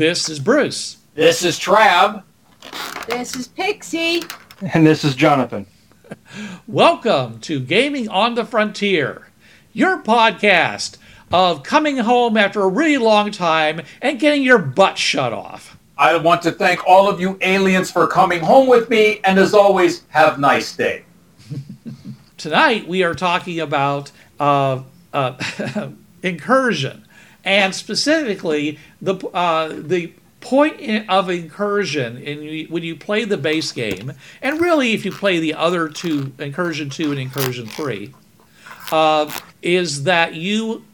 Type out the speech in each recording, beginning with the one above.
This is Bruce. This is Trab. This is Pixie. And this is Jonathan. Welcome to Gaming on the Frontier, your podcast of coming home after a really long time and getting your butt shut off. I want to thank all of you aliens for coming home with me, and as always, have a nice day. Tonight we are talking about uh, uh, incursion, and specifically the uh, the point of incursion in you- when you play the base game, and really if you play the other two, incursion two and incursion three, uh, is that you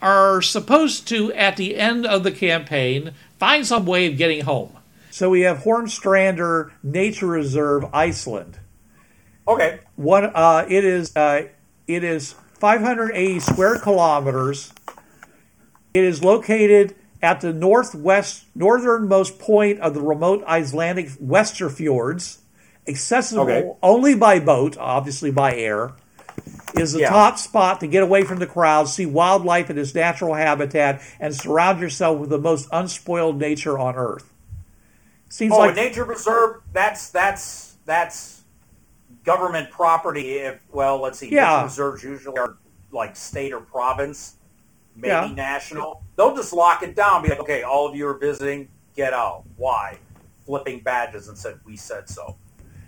are supposed to at the end of the campaign find some way of getting home. So we have Hornstrandir Nature Reserve, Iceland. Okay. One, uh, it is uh, it is 580 square kilometers. It is located at the northwest northernmost point of the remote Icelandic Westerfjords, accessible Okay. only by boat, obviously by air. Is the Yeah. top spot to get away from the crowd, see wildlife in its natural habitat, and surround yourself with the most unspoiled nature on Earth. Seems Oh, like a nature reserve. That's that's that's government property. If well, let's see. Yeah. Nature reserves usually are like state or province, maybe Yeah. national. They'll just lock it down. Be like, okay, all of you are visiting. Get out. Why? Flipping badges and said we said so,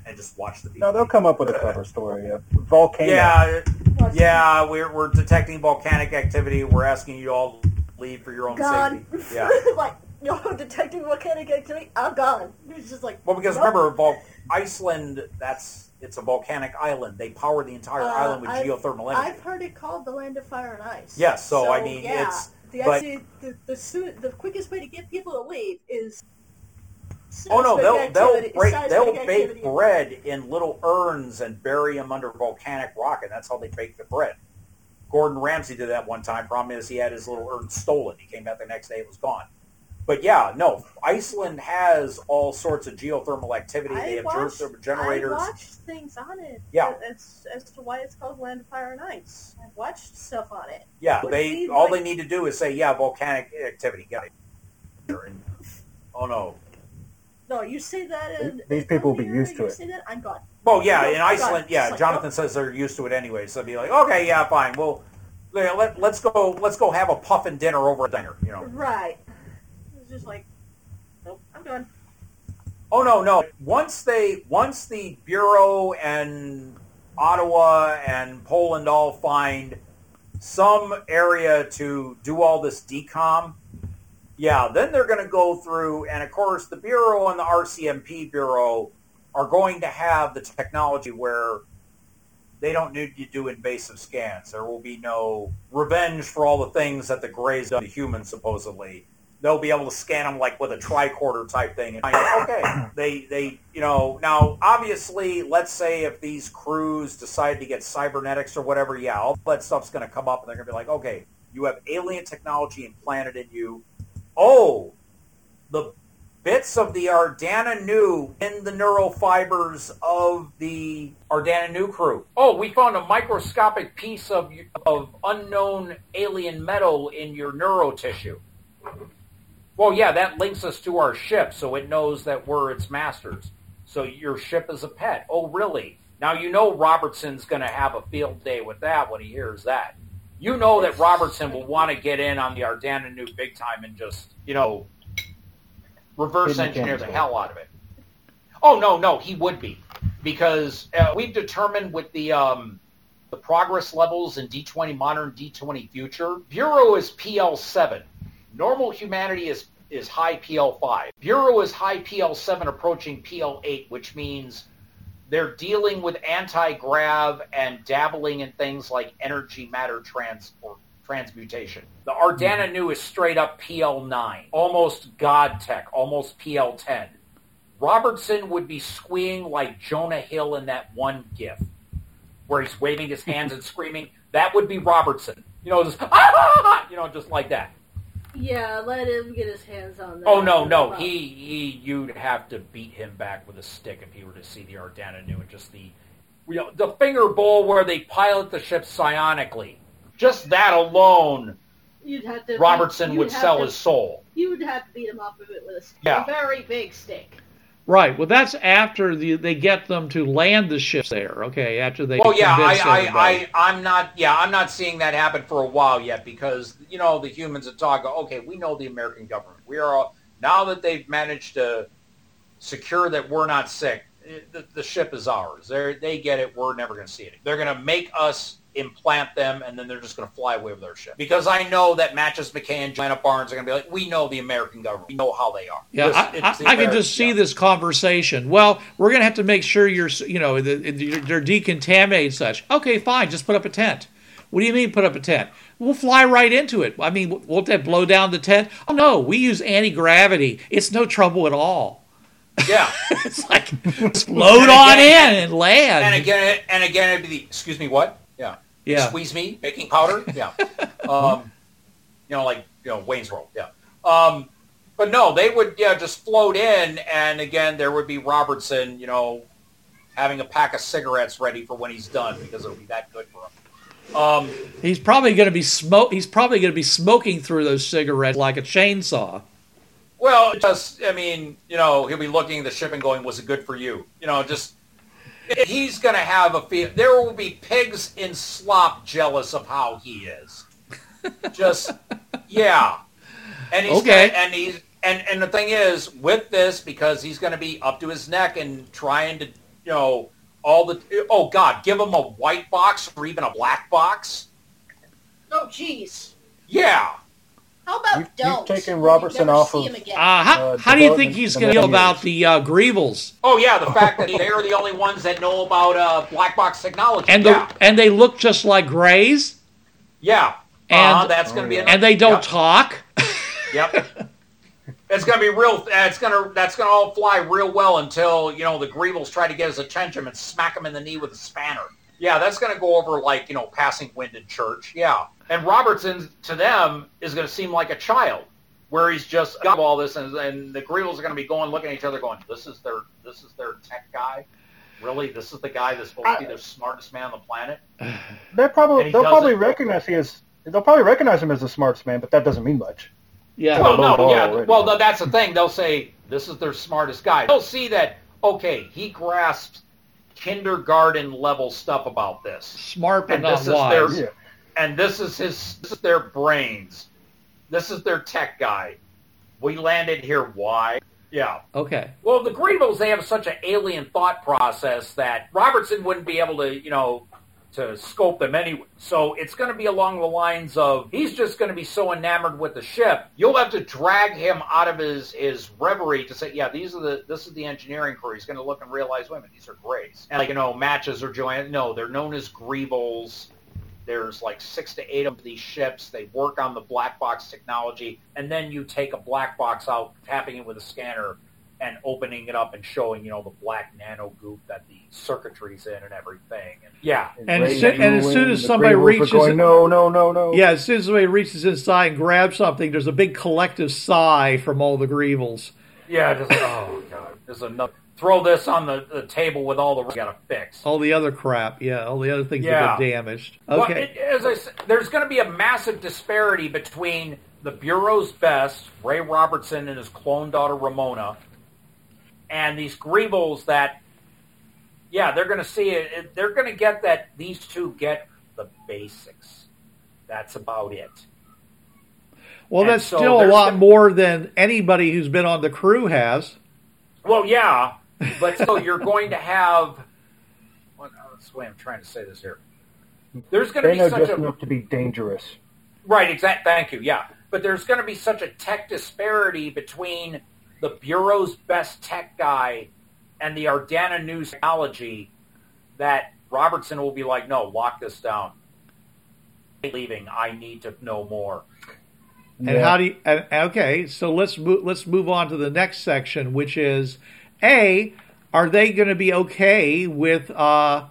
and just watch the people. No, they'll come up with a clever story. A volcano. Yeah, uh, yeah. We're we're detecting volcanic activity. We're asking you all to leave for your own Gone. safety. Yeah. like, you know, detecting volcanic activity. I'm gone. It's just like. Well, because nope. remember, Vol- Iceland, that's it's a volcanic island. They power the entire Uh, island with I've- geothermal energy. I've heard it called the land of fire and ice. Yes, so, I mean, yeah, it's- the, actually, the the, soon, the quickest way to get people to leave is. oh no, they'll they'll break they'll bake bread in little urns and bury them under volcanic rock, and that's how they bake the bread. Gordon Ramsay did that one time. Problem is, he had his little urn stolen. He came back the next day; it was gone. But yeah, no, Iceland has all sorts of geothermal activity. I they have watched, geothermal generators. I watched things on it. Yeah. As, as to why it's called Land of Fire and Ice. I've watched stuff on it. Yeah, Would they all like- they need to do is say, yeah, volcanic activity. Got it. Oh no. No, you say that. In, These people will be used to you it. Say that, I'm gone. Well, yeah, No, in Iceland, yeah. like, Jonathan oh. says they're used to it anyway, so be like, okay, yeah, fine. Well, let, let's go. Let's go have a puffin dinner over a dinner. You know. Right. Just like, nope, I'm done. Oh no, no. Once they, once the bureau and Ottawa and Poland all find some area to do all this decom, yeah, then they're going to go through, and of course, the bureau and the RCMP bureau are going to have the technology where they don't need to do invasive scans. There will be no revenge for all the things that the Greys done to humans, supposedly. They'll be able to scan them like with a tricorder type thing. And find, okay, they, they, you know, now obviously, let's say if these crews decide to get cybernetics or whatever, yeah, all that stuff's going to come up and they're going to be like, okay, you have alien technology implanted in you. Oh, the bits of the Ardana Nu in the neurofibers of the Ardana Nu crew. Oh, we found a microscopic piece of of unknown alien metal in your neuro tissue. Well, yeah, that links us to our ship, so it knows that we're its masters. So your ship is a pet. Oh, really? Now you know Robertson's going to have a field day with that when he hears that. You know that Robertson will want to get in on the Ardana Nu big time and just, you know, reverse engineer the hell out of it. Oh no, no, he would be because uh, we've determined with the um, the progress levels in D20 Modern, D20 Future, Bureau is PL7. Normal humanity is is high PL5. Bureau is high PL7 approaching PL8, which means they're dealing with anti-grav and dabbling in things like energy matter transport transmutation. The Ardana Nu is straight up PL9, almost God tech, almost PL10. Robertson would be squeeing like Jonah Hill in that one gif where he's waving his hands and screaming. That would be Robertson. You know, just ah, you know, just like that. Yeah, let him get his hands on that. Oh no, no, he he you'd have to beat him back with a stick if he were to see the Ardana Nu and just the you know the finger bowl where they pilot the ship psionically. Just that alone, You'd have to. Robertson you'd would have sell to- his soul. You would have to beat him up of it with a, stick, Yeah. a very big stick. Right. Well, that's after the, they get them to land the ships there. Okay. After they. Well, yeah, I, I. I, I'm not, yeah, I'm not seeing that happen for a while yet because you know the humans are talking. Okay, we know the American government. We are all, now that they've managed to secure that we're not sick. Eh, the, the ship is ours. They they get it. We're never going to see it. They're going to make us implant them, and then they're just going to fly away with their ship. Because I know that Matches McKay and Joanna Barnes are going to be like, we know the American government. We know how they are. Yeah, This- I, I, I can just see this conversation. Well, we're going to have to make sure you're, you know, the, the, they're decontaminated and such. Okay, fine, just put up a tent. What do you mean put up a tent? We'll fly right into it. I mean, won't that blow down the tent? Oh no, we use anti gravity. It's no trouble at all. Yeah. It's like just load on in and land. and again, and again, it'd be the, excuse me, what? Yeah. Squeeze me, baking powder. Yeah. um, you know, like you know, Wayne's World. Yeah. Um, but no, they would yeah just float in, and again, there would be Robertson, you know, having a pack of cigarettes ready for when he's done because it'll be that good for him. Um, he's probably going to be smoke. He's probably going to be smoking through those cigarettes like a chainsaw. well, just I mean, you know, he'll be looking at the ship and going, "Was it good for you?" You know, just he's going to have a feel. There will be pigs in slop jealous of how he is. Just yeah, and he's Okay. gonna, and he's and and the thing is with this because he's going to be up to his neck and trying to you know all the oh god give him a white box or even a black box. Oh, jeez. Yeah. How about You've- you've don't? taken You Robertson off of- him. Uh, how, Uh, how do you think he's going to feel about the uh, Greevils? Oh yeah, the fact that they are the only ones that know about uh, black box technology. And the and they look just like Greys, Yeah. And- uh, that's going to be Oh, an- yeah. and they don't Yep. talk. Yep. it's going to be real. It's going to that's going to all fly real well until you know the Greevils try to get his attention and smack him in the knee with a spanner. Yeah, that's going to go over like you know passing wind in church. Yeah, and Robertson to them is going to seem like a child, where he's just got all this, and, and the Greevils are going to be going looking at each other, going, "This is their this is their tech guy." Really, this is the guy that's supposed to be the smartest man on the planet. They're probably they'll probably recognize he is. They'll probably recognize him as the smartest man, but that doesn't mean much. Yeah. Well, Well, no, no, yeah. already. Well, no, that's the thing. They'll say this is their smartest guy. They'll see that. Okay, he grasps kindergarten level stuff about this, Smart but And not this is wise. their- Yeah. and this is his. This is their brains. This is their tech guy. We landed here. Why? Yeah. Okay. Well, the Greevils, they have such an alien thought process that Robertson wouldn't be able to, you know, to scope them anyway. So it's going to be along the lines of he's just going to be so enamored with the ship, you'll have to drag him out of his his reverie to say, yeah, these are the this is the engineering crew. He's going to look and realize, wait a minute, these are Greys. And like you know, matches or Joanne. No, they're known as Greevils. There's like six to eight of these ships. They work on the black box technology, and then you take a black box out, tapping it with a scanner, and opening it up and showing you know the black nano goop that the circuitry's in and everything. And yeah, And Ray as soon- and as soon as somebody reaches going, no, no, no, no. Yeah, as soon as somebody reaches inside and grabs something, there's a big collective sigh from all the Greevils. yeah, just oh god, there's another. Throw this on the, the table with all the we got to fix. All the other crap, yeah, all the other things that Yeah. get damaged. Well, Okay. it- as I said, there's going to be a massive disparity between the Bureau's best, Ray Robertson and his clone daughter Ramona, and these Greevils that, yeah, they're going to see it. it- They're going to get that these two get the basics. That's about it. well, and that's so still a lot gonna- more than anybody who's been on the crew has. Well, yeah, but so you're going to have. What, oh, what's the way I'm trying to say this here? There's going to be know such just a enough to be dangerous. Right, exact. Thank you. Yeah, but there's going to be such a tech disparity between the bureau's best tech guy and the Ardana News technology that Robertson will be like, no, lock this down. Leaving, I need to know more. And how do you? And, okay, so let's move. Let's move on to the next section, which is a. Are they going to be okay with uh,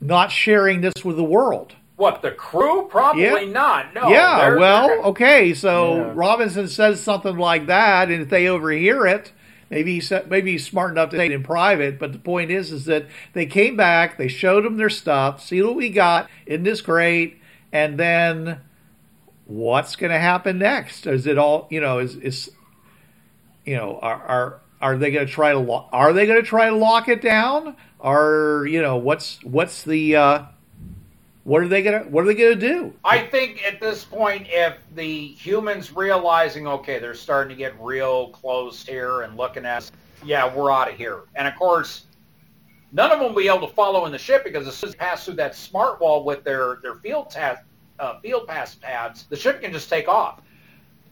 not sharing this with the world? What the crew? Probably Yeah. not. No. yeah. they're- Well, they're- okay. So Yeah. Robinson says something like that, and if they overhear it, maybe he's maybe he's smart enough to say it in private. But the point is, is that they came back, they showed them their stuff. See what we got. Isn't this great? And then what's going to happen next? Is it all you know? Is is you know are are are they going to try to lo- are they going to try to lock it down? Or you know what's what's the uh, what are they gonna what are they gonna do? I think at this point, if the humans realizing, okay, they're starting to get real close here and looking at, us, yeah, we're out of here. And of course, none of them will be able to follow in the ship because as soon as they pass through that smart wall with their their field ta- uh, field pass pads, the ship can just take off.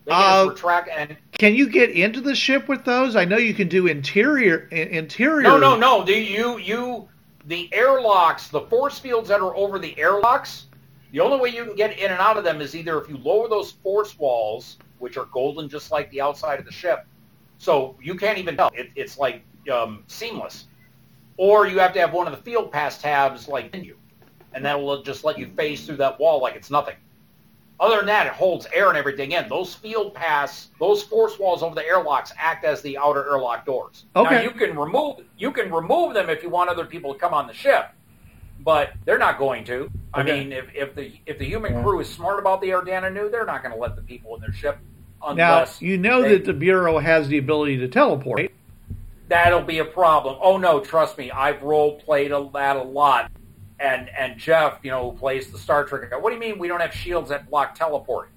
They can Uh, and Can you get into the ship with those? I know you can do interior in- interior. no, no, no. The, you you the airlocks, the force fields that are over the airlocks. The only way you can get in and out of them is either if you lower those force walls, which are golden just like the outside of the ship, so you can't even tell. It, it's like um, seamless. Or you have to have one of the field pass tabs like in you, and that will just let you phase through that wall like it's nothing. Other than that, it holds air and everything in. Those field pass, those force walls over the airlocks act as the outer airlock doors. Okay. Now you can remove you can remove them if you want other people to come on the ship, but they're not going to. I Okay. mean, if, if the if the human Yeah. crew is smart about the Ardana New, they're not going to let the people in their ship Now unless you know they- that the bureau has the ability to teleport. that'll be a problem. Oh no, trust me, I've role played a, that a lot. And and Jeff, you know, who plays the Star Trek guy. What do you mean we don't have shields that block teleport?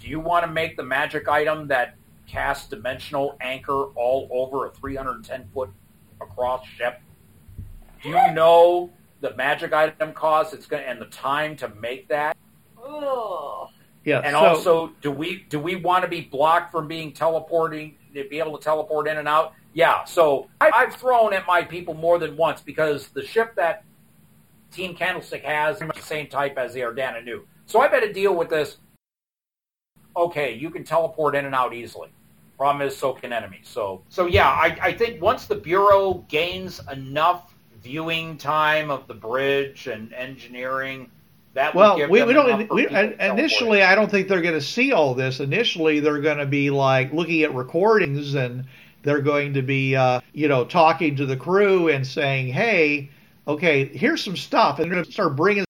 Do you want to make the magic item that casts dimensional anchor all over a 310 foot across ship? Do you know the magic item cost it's going and the time to make that? Ugh. Yeah. And so, also, do we do we want to be blocked from being teleporting to be able to teleport in and out? Yeah. So I, I've thrown at my people more than once because the ship that Team Candlestick has the same type as the Ardana New. So I've had to deal with this. Okay, you can teleport in and out easily. Problem is, so can enemies. So, so yeah, I, I think once the Bureau gains enough viewing time of the bridge and engineering, that would well, give we, them we don't. for We, people to teleport. initially, I don't think they're going to see all this. Initially, they're going to be like looking at recordings and they're going to be, uh, you know, talking to the crew and saying, "Hey, okay, here's some stuff," and they're going to start bringing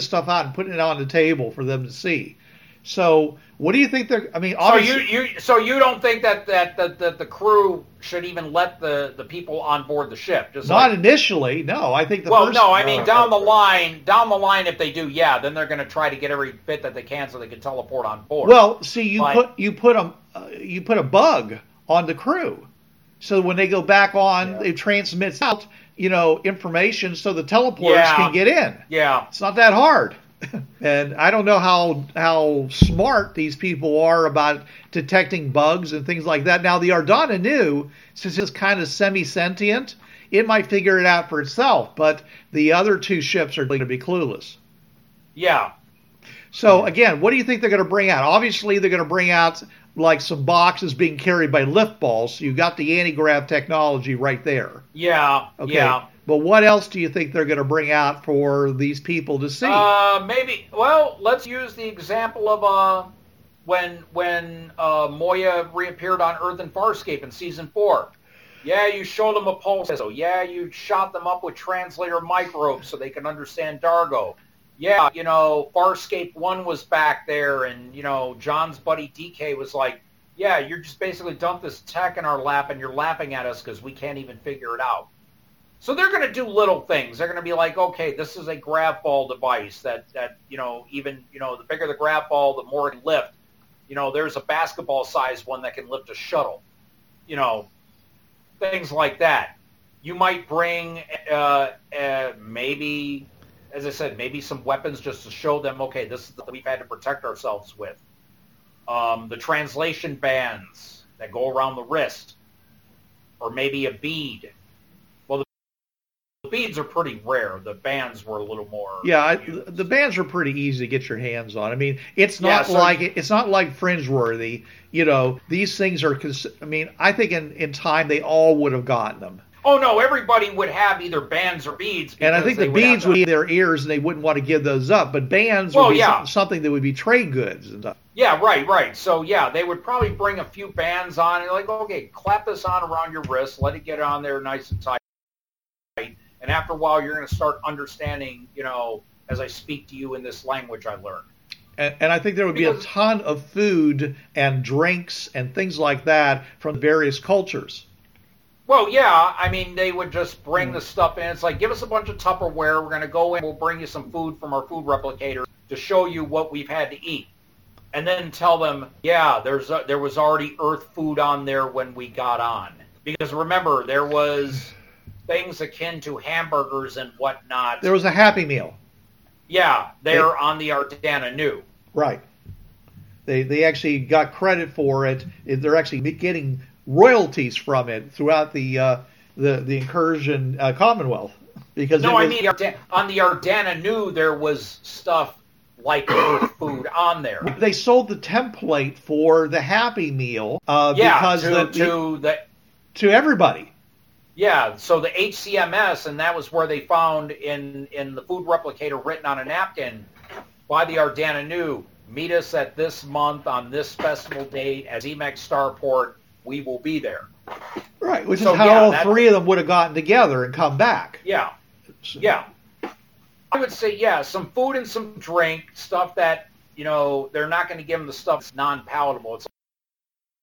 stuff out and putting it on the table for them to see. So, what do you think they're? I mean, So you, you so you don't think that that, that, that the crew should even let the, the people on board the ship? Just not like, initially. No, I think the well, first. no, I mean No. down the line, down the line, if they do, yeah, then they're going to try to get every bit that they can so they can teleport on board. Well, see, you But- put you put a uh, you put a bug on the crew, so when they go back on, Yeah. it transmits out you know information so the teleporters Yeah. can get in. yeah, It's not that hard. and I don't know how how smart these people are about detecting bugs and things like that. Now the Ardana Nu since it's kind of semi-sentient, it might figure it out for itself, but the other two ships are going to be clueless. yeah, So again, what do you think they're going to bring out? Obviously, they're going to bring out like some boxes being carried by lift balls. So you got the anti-grav technology right there. yeah, Okay. yeah. But what else do you think they're going to bring out for these people to see? Uh, maybe. Well, let's use the example of uh, when when uh, Moya reappeared on Earth in Farscape in season four. Yeah, you showed them a pulse. So yeah, you shot them up with translator microbes so they can understand Dargo. Yeah, you know, Farscape one was back there, and you know, John's buddy DK was like, "Yeah, you're just basically dumped this tech in our lap, and you're laughing at us because we can't even figure it out." So they're going to do little things. They're going to be like, okay, this is a grab ball device that, that you know, even, you know, the bigger the grab ball, the more it can lift. You know, there's a basketball sized one that can lift a shuttle. You know, things like that. You might bring uh, uh, maybe, as I said, maybe some weapons just to show them, okay, this is what we've had to protect ourselves with. Um, the translation bands that go around the wrist, or maybe a bead Well, the, the beads are pretty rare. The bands were a little more. Yeah, I, the bands are pretty easy to get your hands on. I mean, it's Yeah, not so- like it's not like fringe worthy. You know, these things are. I mean, I think in in time they all would have gotten them. Oh no, everybody would have either bands or beads. And I think the beads would be their ears, and they wouldn't want to give those up. But bands Well, would be yeah. something that would be trade goods and stuff. Yeah, right, right. So yeah, they would probably bring a few bands on and like, okay, clap this on around your wrist, let it get on there nice and tight. And after a while, you're going to start understanding, you know, as I speak to you in this language I learned. And, and I think there would be a ton of food and drinks and things like that from various cultures. Well, yeah, I mean, they would just bring hmm. the stuff in. It's like, give us a bunch of Tupperware. We're going to go in. We'll bring you some food from our food replicator to show you what we've had to eat. And then tell them, yeah, there's a, there was already Earth food on there when we got on. Because remember, there was things akin to hamburgers and whatnot. There was a Happy Meal, yeah, they're on the Ardana New. right? They they actually got credit for it. They're actually getting royalties from it throughout the uh, the the incursion uh, Commonwealth because No, I mean, on the Ardana New, there was stuff like food on there. they sold the template for the Happy Meal uh, Yeah, because to, the, to the to everybody. Yeah, so the HCMS, and that was where they found in in the food replicator written on a napkin by the Ardana New. Meet us at this month on this festival date at Emacs Starport. We will be there. Right, which So, is how yeah, all three of them would have gotten together and come back. Yeah, yeah. I would say yeah, some food and some drink stuff that you know they're not going to give them the stuff that's non-palatable. It's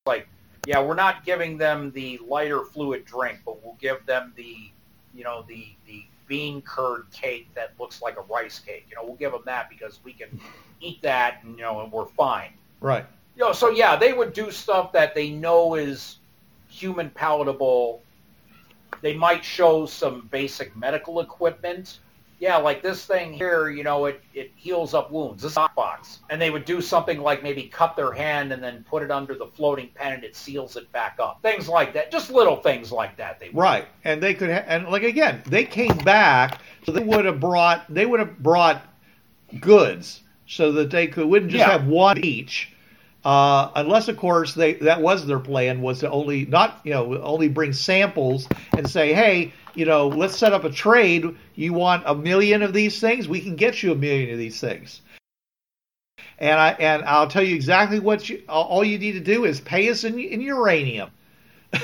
like yeah, we're not giving them the lighter fluid drink, but we'll give them the you know the the bean curd cake that looks like a rice cake. You know, we'll give them that because we can eat that and you know and we're fine. Right. You know, so yeah, they would do stuff that they know is human palatable. They might show some basic medical equipment. Yeah, like this thing here, you know, it, it heals up wounds. This hot box. And they would do something like maybe cut their hand and then put it under the floating pen and it seals it back up. Things like that. Just little things like that. They would. Right, and they could, ha- and like again, they came back, so they would have brought, they would have brought goods, so that they could wouldn't just Yeah. have one each, uh, unless of course they that was their plan was to only not you know only bring samples and say, hey, you know, let's set up a trade. You want a million of these things? We can get you a million of these things. And I and I'll tell you exactly what you all you need to do is pay us in, in uranium.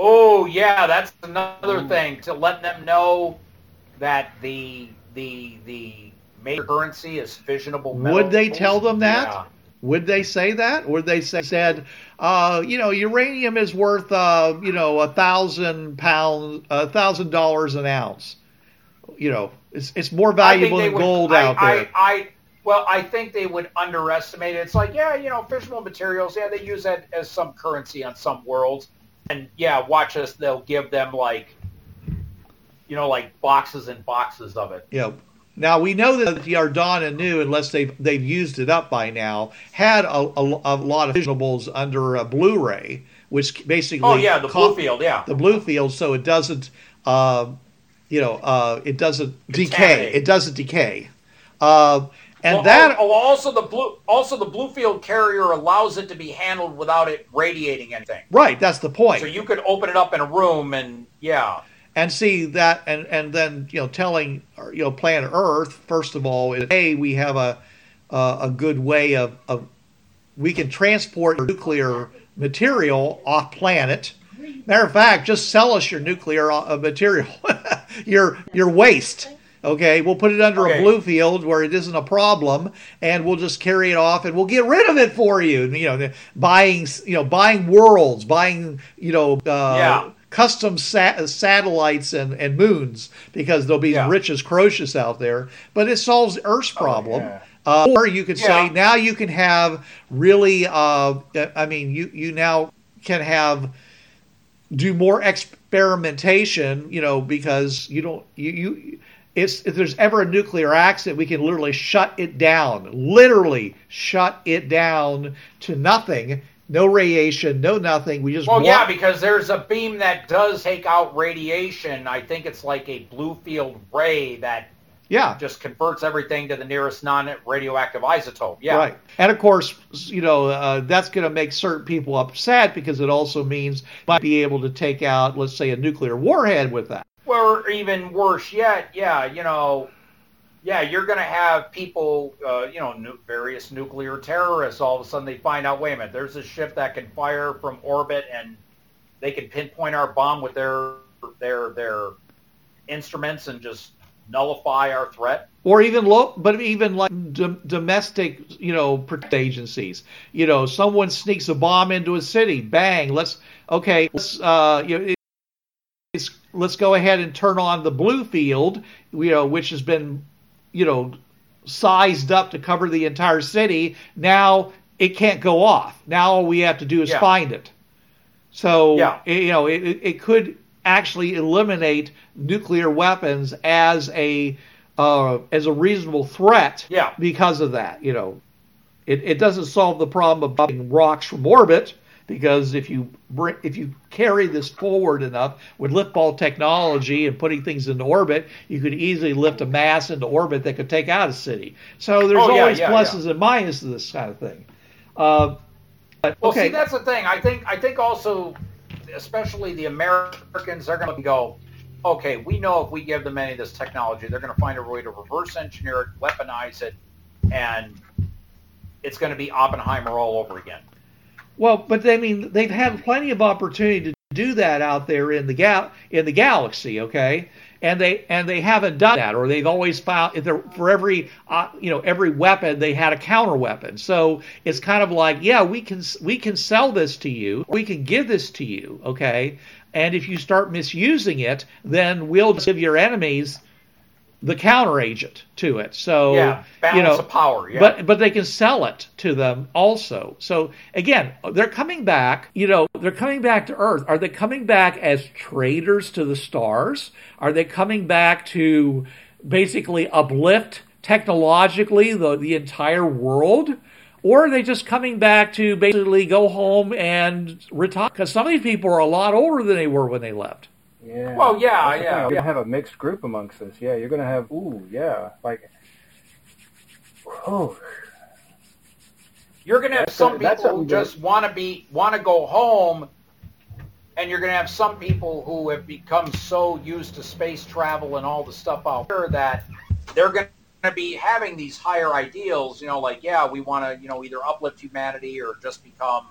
Oh yeah, that's another thing to let them know that the the the major currency is fissionable. Would they tell them that? Yeah. Would they say that? Would they say, said, uh, you know, uranium is worth, uh, you know, a thousand pounds, a thousand dollars an ounce. You know, it's it's more valuable than would- gold I, out I, there. I, well, I think they would underestimate it. It's like, yeah, you know, fissionable materials. Yeah, they use that as some currency on some worlds, and yeah, watch us. They'll give them like, you know, like boxes and boxes of it. Yep. Now we know that the Ardana Nu, unless they've they've used it up by now, had a, a, a lot of fissionables under a Blu-ray, which basically Oh yeah, the blue field, Yeah, the blue field so it doesn't uh, you know uh, it doesn't decay. it doesn't decay. Uh, and Well, that oh, oh, also the blue, also the Bluefield carrier allows it to be handled without it radiating anything. right that's the point. So you could open it up in a room and yeah, and see that and and then you know telling you know planet earth first of all is hey we have a uh, a good way of, of we can transport nuclear material off planet matter of fact just sell us your nuclear uh, material your your waste okay we'll put it under Okay. a blue field where it isn't a problem and we'll just carry it off and we'll get rid of it for you you know buying you know buying worlds buying you know uh, Yeah. Custom sa- satellites and, and moons because there'll be Yeah. Oh, rich as Croesus out there. But it solves Earth's problem. yeah. uh, or you could say now you can have really, uh, I mean, you, you now can have do more experimentation, you know, because you don't, you, you, it's, if there's ever a nuclear accident, we can literally shut it down, literally shut it down to nothing no radiation, no nothing. We just Well, block- yeah, because there's a beam that does take out radiation. I think it's like a blue field ray that yeah, just converts everything to the nearest non-radioactive isotope. Yeah. Right. And of course, you know, uh, that's going to make certain people upset because it also means might be able to take out, let's say, a nuclear warhead with that. Or even worse yet, yeah, you know, yeah, you're going to have people, uh, you know, nu- various nuclear terrorists. All of a sudden, they find out, wait a minute, there's a ship that can fire from orbit, and they can pinpoint our bomb with their their their instruments and just nullify our threat. Or even low, but even like domestic, you know, agencies. You know, someone sneaks a bomb into a city. Bang. Let's okay. Let's uh, you know, it, let's go ahead and turn on the blue field. You know, which has been, you know, sized up to cover the entire city. Now it can't go off. Now all we have to do is Yeah. find it. So Yeah. it- you know, it, it could actually eliminate nuclear weapons as a uh, as a reasonable threat. Yeah. Because of that, you know, it, it doesn't solve the problem of dropping rocks from orbit because if you bring, if you carry this forward enough with lift ball technology and putting things into orbit, you could easily lift a mass into orbit that could take out a city. So there's Oh, yeah, always yeah, pluses and minuses to this kind of thing. Uh, but, Well, okay. see, that's the thing. I think I think also, especially the Americans, they're going to go, okay, we know if we give them any of this technology, they're going to find a way to reverse engineer it, weaponize it, and it's going to be Oppenheimer all over again. Well, but I mean, they've had plenty of opportunity to do that out there in the gal in the galaxy, okay? And they and they haven't done that, or they've always found for every uh, you know every weapon they had a counter weapon. So it's kind of like, yeah, we can we can sell this to you, we can give this to you, okay? And if you start misusing it, then we'll give your enemies the counter agent to it. So yeah, balance you know, of power. Yeah. but but they can sell it to them also. So again, they're coming back. You know, they're coming back to Earth. Are they coming back as traders to the stars? Are they coming back to basically uplift technologically the the entire world? Or are they just coming back to basically go home and retire? Because some of these people are a lot older than they were when they left. Yeah. Well, yeah, yeah. You're gonna have a mixed group amongst us. Yeah, you're gonna have. Ooh, yeah, like. Oh, You're going to have That's some a- people who just want to be want to go home, and you're going to have some people who have become so used to space travel and all the stuff out there that they're going to be having these higher ideals. You know, like yeah, we want to you know either uplift humanity or just become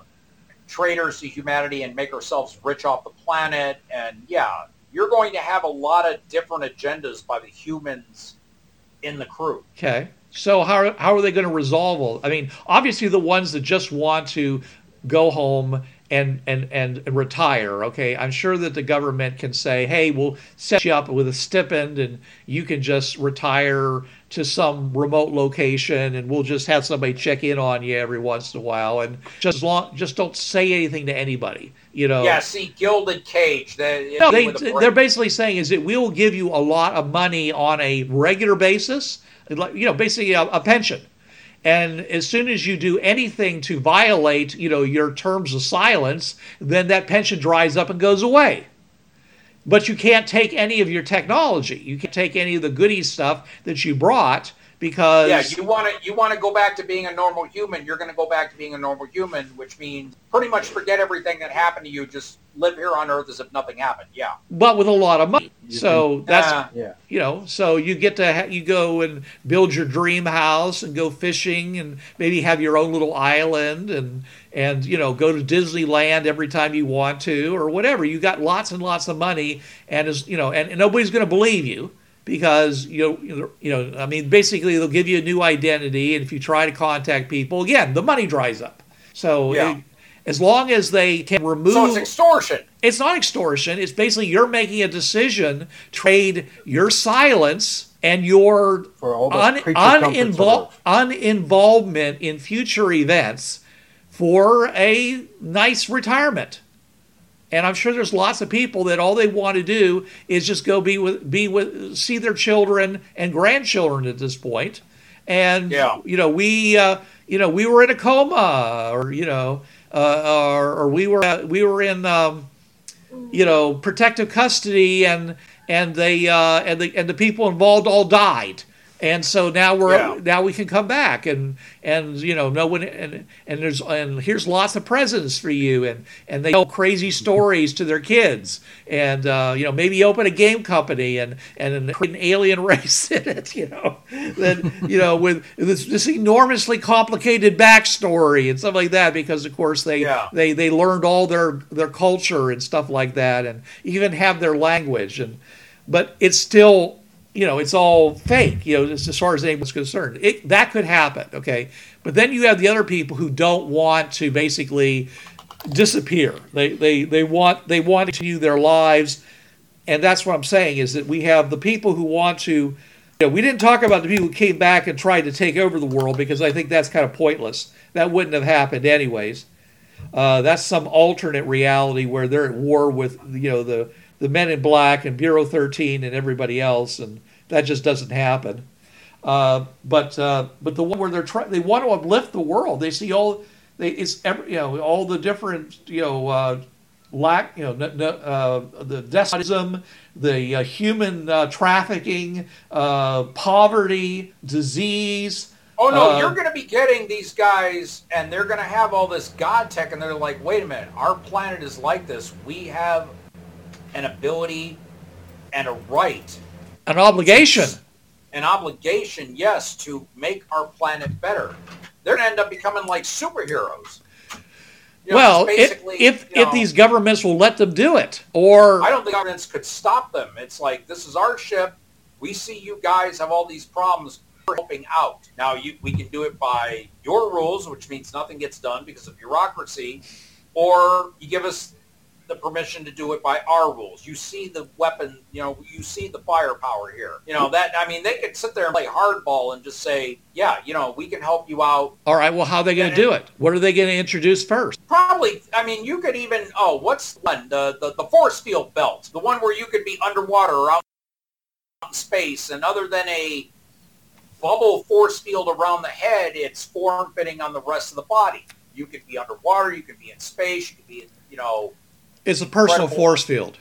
traitors to humanity and make ourselves rich off the planet. And yeah, you're going to have a lot of different agendas by the humans in the crew. Okay. So how how are they going to resolve all? I mean, obviously the ones that just want to go home and and and retire. Okay, I'm sure that the government can say, hey, we'll set you up with a stipend, and you can just retire to some remote location, and we'll just have somebody check in on you every once in a while, and just long just don't say anything to anybody. You know. Yeah, see, Gilded Cage. They, No, they, they're basically saying is that we will give you a lot of money on a regular basis, you know, basically a, a pension. And as soon as you do anything to violate, you know, your terms of silence, then that pension dries up and goes away. But you can't take any of your technology. You can't take any of the goody stuff that you brought because Yeah, you want to you want to go back to being a normal human. You're going to go back to being a normal human, which means pretty much forget everything that happened to you. Just live here on Earth as if nothing happened. Yeah. but with a lot of money. So that's Uh, yeah. you know so you get to ha- you go and build your dream house and go fishing and maybe have your own little island and and you know go to disneyland every time you want to or whatever you got lots and lots of money and is you know and, and nobody's going to believe you because you know, you know i mean basically they'll give you a new identity and if you try to contact people again the money dries up so Yeah. it- as long as they can remove so it's extortion. it's not extortion. It's basically you're making a decision, to trade your silence and your un, creature comforts of uninvol- uninvolvement in future events for a nice retirement. And I'm sure there's lots of people that all they want to do is just go be with be with see their children and grandchildren at this point. And Yeah. you know, we uh, you know, we were in a coma or you know, uh, or, or we were uh, we were in um, you know protective custody and and they uh, and the and the people involved all died and so now we're Yeah. now we can come back and and you know no one and and there's and here's lots of presents for you and and they tell crazy stories to their kids and uh, you know maybe open a game company and and create an alien race in it you know then you know with this, this enormously complicated backstory and stuff like that because of course they Yeah. they they learned all their their culture and stuff like that and even have their language and but it's still you know it's all fake you know as far as anyone's concerned it, that could happen okay but then you have the other people who don't want to basically disappear they they they want they want to continue their lives and that's what i'm saying is that we have the people who want to you know, we didn't talk about the people who came back and tried to take over the world because I think that's kind of pointless. That wouldn't have happened anyways. Uh, that's some alternate reality where they're at war with you know the the Men in Black and Bureau 13 and everybody else, and that just doesn't happen. Uh, but uh, but the one where they're trying, they want to uplift the world. They see all they it's every, you know all the different you know uh, lack you know n- n- uh, the despotism, the uh, human uh, trafficking, uh, poverty, disease. Oh no, you're going to be getting these guys, and they're going to have all this god tech, and they're like, "Wait a minute, our planet is like this. We have an ability and a right, An obligation. an obligation, yes, to make our planet better." They're going to end up becoming like superheroes. You know, well, if if, you if these governments will let them do it, or I don't think governments could stop them. It's like this is our ship. We see you guys have all these problems. We're helping out. Now you, we can do it by your rules, which means nothing gets done because of bureaucracy, or you give us the permission to do it by our rules. You see the weapon, you know, you see the firepower here. You know that. I mean, they could sit there and play hardball and just say, yeah, you know, we can help you out all right, well, how are they going to do it? What are they going to introduce first? Probably. I mean, you could even. Oh, what's the one? The, the the force field belt, the one where you could be underwater or out in space, and other than a bubble force field around the head, it's form fitting on the rest of the body. You could be underwater. You could be in space. You could be, in, you know, It's a personal Incredible. force field.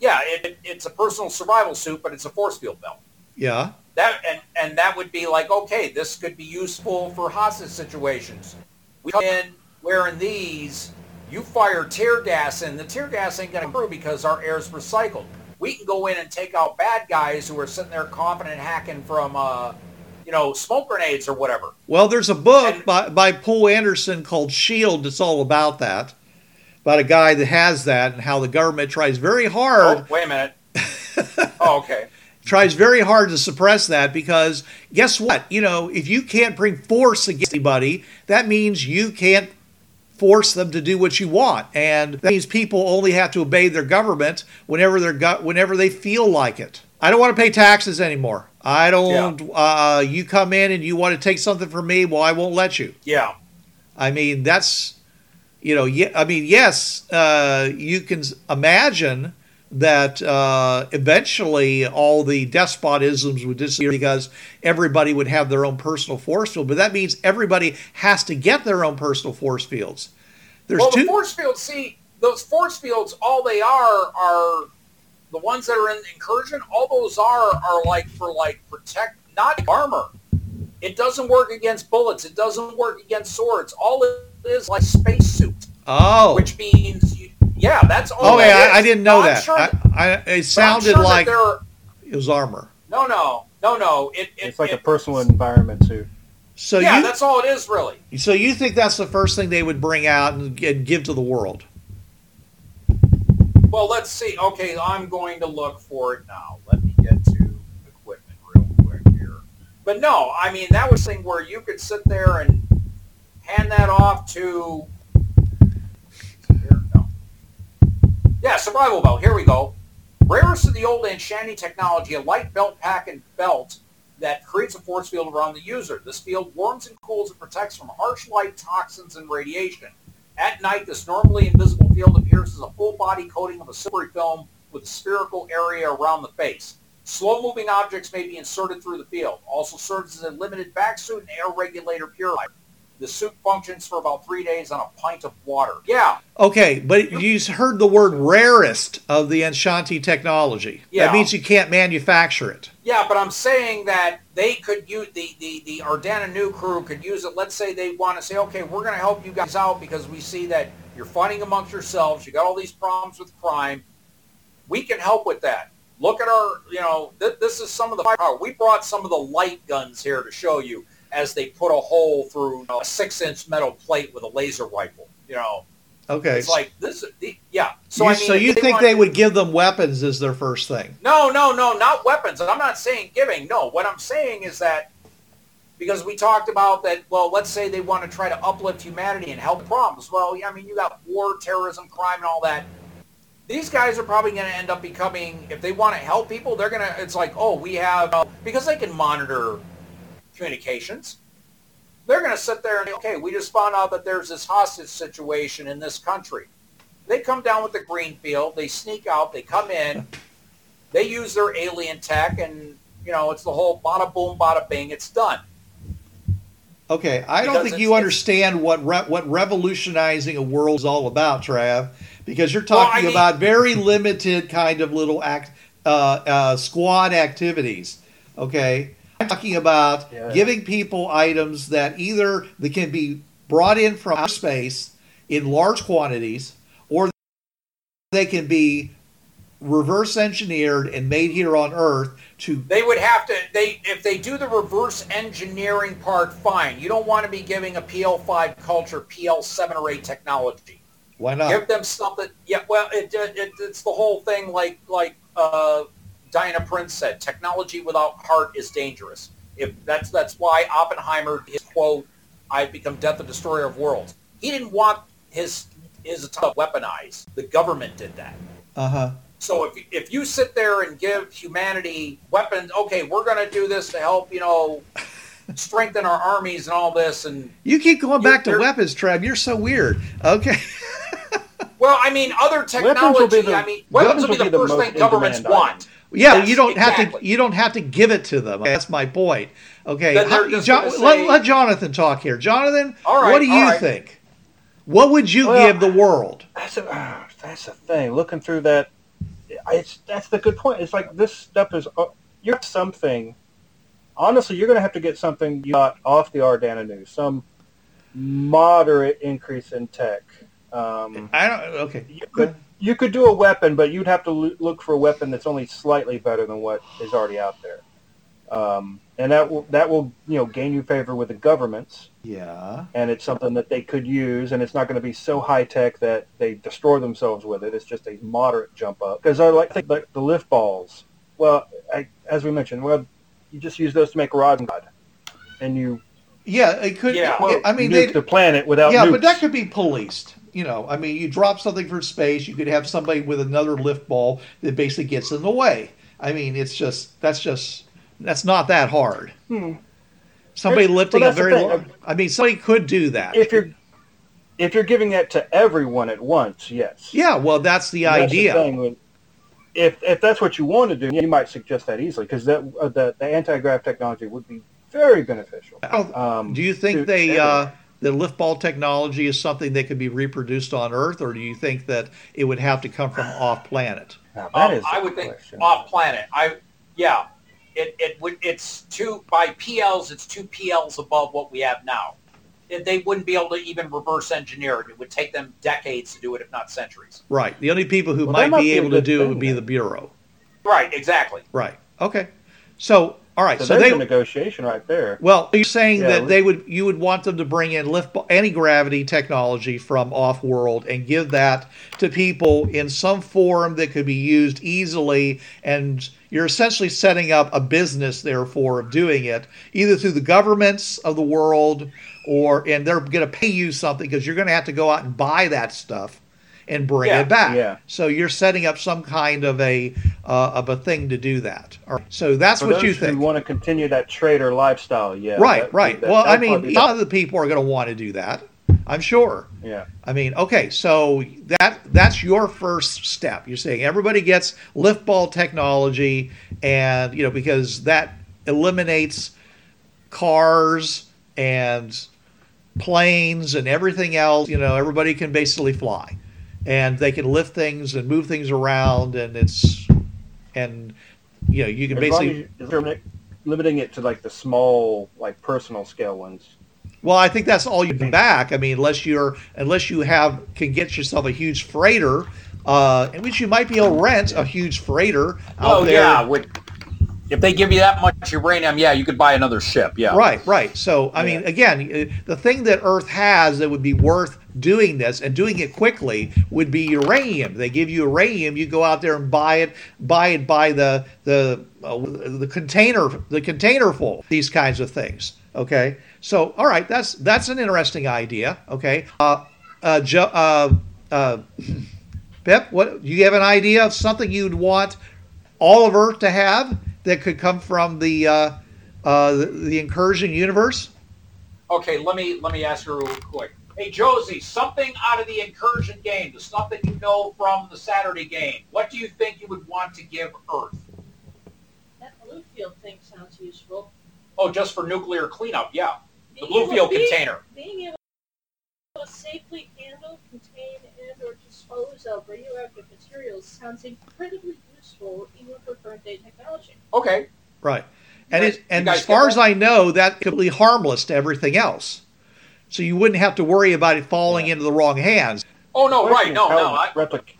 yeah. It, it, it's a personal survival suit, but it's a force field belt. Yeah. That and and that would be like, okay, this could be useful for hostage situations. We come in wearing these. You fire tear gas and The tear gas ain't gonna improve because our air's recycled. We can go in and take out bad guys who are sitting there confident hacking from, uh, you know, smoke grenades or whatever. Well, there's a book And- by, by Poul Anderson called Shield that's all about that, about a guy that has that and how the government tries very hard Oh, wait a minute. oh, okay. tries very hard to suppress that because guess what? You know, if you can't bring force against anybody, that means you can't force them to do what you want, and that means people only have to obey their government whenever they're go- whenever they feel like it. I don't want to pay taxes anymore. I don't. Uh, you come in and you want to take something from me. Well, I won't let you. Yeah. I mean, that's, you know, yeah, I mean, yes, uh, you can imagine that uh, eventually all the despotisms would disappear because everybody would have their own personal force field. But that means everybody has to get their own personal force fields. There's well, two. the force fields. See, those force fields, all they are are the ones that are in incursion. All those are are like for like protect, not armor. It doesn't work against bullets. It doesn't work against swords. All it is like spacesuit, oh, which means you, yeah, that's all. oh, that yeah. I, I didn't know I'm that. Sure, I, I, it sounded sure like there are- it was armor. no, no, no, no. It, it It's like a it- personal environment suit. So yeah, you, that's all it is, really. so you think that's the first thing they would bring out and, and give to the world? Well, let's see. Okay, I'm going to look for it now. Let me get to equipment real quick here. But no, I mean that was thing where you could sit there and hand that off to. Here, no. Yeah, survival belt. Here we go. Rarest of the old and shiny technology, a light belt pack and belt that creates a force field around the user. This field warms and cools and protects from harsh light, toxins, and radiation. At night, this normally invisible field appears as a full body coating of a silvery film with a spherical area around the face. Slow-moving objects may be inserted through the field. Also serves as a limited back suit and air regulator purifier. The soup functions for about three days on a pint of water. Yeah, Okay, but you heard the word rarest of the Anshanti technology. Yeah. That means you can't manufacture it. yeah, but I'm saying that they could use the the the Ardana New crew could use it. Let's say they want to say, okay, we're going to help you guys out because we see that you're fighting amongst yourselves. You got all these problems with crime. We can help with that. Look at our, you know, th- this is some of the firepower. We brought some of the light guns here to show you as they put a hole through you know, a six-inch metal plate with a laser rifle. You know, Okay. it's like this. Yeah. so you, I mean, so you think want- they would give them weapons as their first thing? No, no, no, not weapons. I'm not saying giving. No, what I'm saying is that because we talked about that. Well, let's say they want to try to uplift humanity and help problems. Well, yeah, I mean, you got war, terrorism, crime, and all that. These guys are probably going to end up becoming, if they want to help people, they're going to. It's like, oh, we have uh, because they can monitor communications. They're going to sit there and okay, we just found out that there's this hostage situation in this country. They come down with the green field. They sneak out. They come in they use their alien tech and you know it's the whole bada boom bada bing it's done Okay, I don't think you understand what re- what revolutionizing a world is all about, Trav, because you're Well, talking mean- about very limited kind of little act uh, uh, squad activities. Okay, I'm talking about Yeah. giving people items that either they can be brought in from outer space in large quantities, or they can be reverse engineered and made here on Earth to they would have to they if they do the reverse engineering part fine you don't want to be giving a pl5 culture pl7 or 8 technology why not? give them something yeah well it, it, it's the whole thing like like uh, diana prince said technology without heart is dangerous if that's that's why oppenheimer his quote i've become death the destroyer of worlds he didn't want his his atomic weaponized the government did that Uh huh. so if if you sit there and give humanity weapons, okay, we're going to do this to help, you know, strengthen our armies and all this, and You keep going back to weapons, Trav. You're so weird. Okay. well, I mean, other Weapons will technology. be the- I mean, weapons will be the, first most thing governments want. Yeah, Yes, you don't have to. You don't have to give it to them. That's my point. Okay, Then they're How- just Jon- let, let Jonathan talk here. Jonathan, right, what do you right. think? What would you Well, give the world? That's a, ah, that's the thing. Looking through that, it's that's the good point. It's like this stuff is uh, you're something. Honestly, you're going to have to get something you got off the Ardana Nu's. Some moderate increase in tech. Um, I don't. Okay. you could you could do a weapon, but you'd have to lo- look for a weapon that's only slightly better than what is already out there. Um, and that will that will you know gain you favor with the governments Yeah. and it's something that they could use, and it's not going to be so high tech that they destroy themselves with it. It's just a moderate jump up. Because I like think like the lift balls. Well, I, as we mentioned, well, you just use those to make rod and rod, and you Yeah. It could. Yeah. it- I mean, nuke they. the planet without Yeah, nukes. but that could be policed. You know, I mean, you drop something from space, you could have somebody with another lift ball that basically gets in the way. I mean, it's just that's just that's not that hard. Somebody Well, lifting a very large. I mean, somebody could do that. if you're if you're giving that to everyone at once, yes. yeah, well, that's the That's the idea. thing if if that's what you want to do, you might suggest that easily because that uh, the the anti grav technology would be very beneficial. Um, Do you think they uh, the lift ball technology is something that could be reproduced on Earth, or do you think that it would have to come from off planet? Now, that Um, is I the would think off planet. I yeah, it it would it's two by PLs. It's two PLs above what we have now. It- They wouldn't be able to even reverse engineer it. It would take them decades to do it, if not centuries. Right. The only people who Well, might that might be be able to do it thing would be then. the bureau. Right. Exactly. Right. Okay. So all right. So, So, there's they a negotiation right there. well, you're saying Yeah, that we- they would you would want them to bring in lift anti gravity technology from off world and give that to people in some form that could be used easily and you're essentially setting up a business therefore of doing it either through the governments of the world or and they're going to pay you something because you're going to have to go out and buy that stuff and bring Yeah. it back. Yeah. So you're setting up some kind of a uh, of a thing to do that. All right. So that's For what you who think. want to continue that trader lifestyle, yeah. Right, that- right. that- well, I mean, be- a lot of the people are going to want to do that. I'm sure. yeah. I mean, okay, so that that's your first step. You're saying everybody gets lift ball technology, and you know because that eliminates cars and planes and everything else. You know, everybody can basically fly, and they can lift things and move things around, and it's and you know you can As long basically. as you're limiting- limiting it to like the small, like personal scale ones. Well, I think that's all you can back. I mean, unless you're unless you have can get yourself a huge freighter, uh, in which you might be able to rent a huge freighter out Oh there. yeah, with, if they give you that much uranium, yeah, you could buy another ship. Yeah. Right, right. So, I mean, again, uh, the thing that Earth has that would be worth doing this and doing it quickly would be uranium. They give you uranium, you go out there and buy it, buy it by the the uh, the container, the container full. These kinds of things. Okay, so all right, that's that's an interesting idea. Okay, uh, uh, Joe, uh, uh, Pip, what do you have an idea of something you'd want all of Earth to have that could come from the uh, uh, the, the incursion universe? Okay, let me let me ask you real quick. Hey Josie, something out of the incursion game, the stuff that you know from the Saturday game. What do you think you would want to give Earth? That blue field thing sounds useful. Oh, just for nuclear cleanup, yeah. The Being able- Bluefield being- container. Being able to safely handle, contain, and or dispose of radioactive materials sounds incredibly useful even for current day technology. Okay. Right. And it, and as far as? I know, that could be harmless to everything else. So you wouldn't have to worry about it falling into the wrong hands. Oh no, right, no, no. I, replic-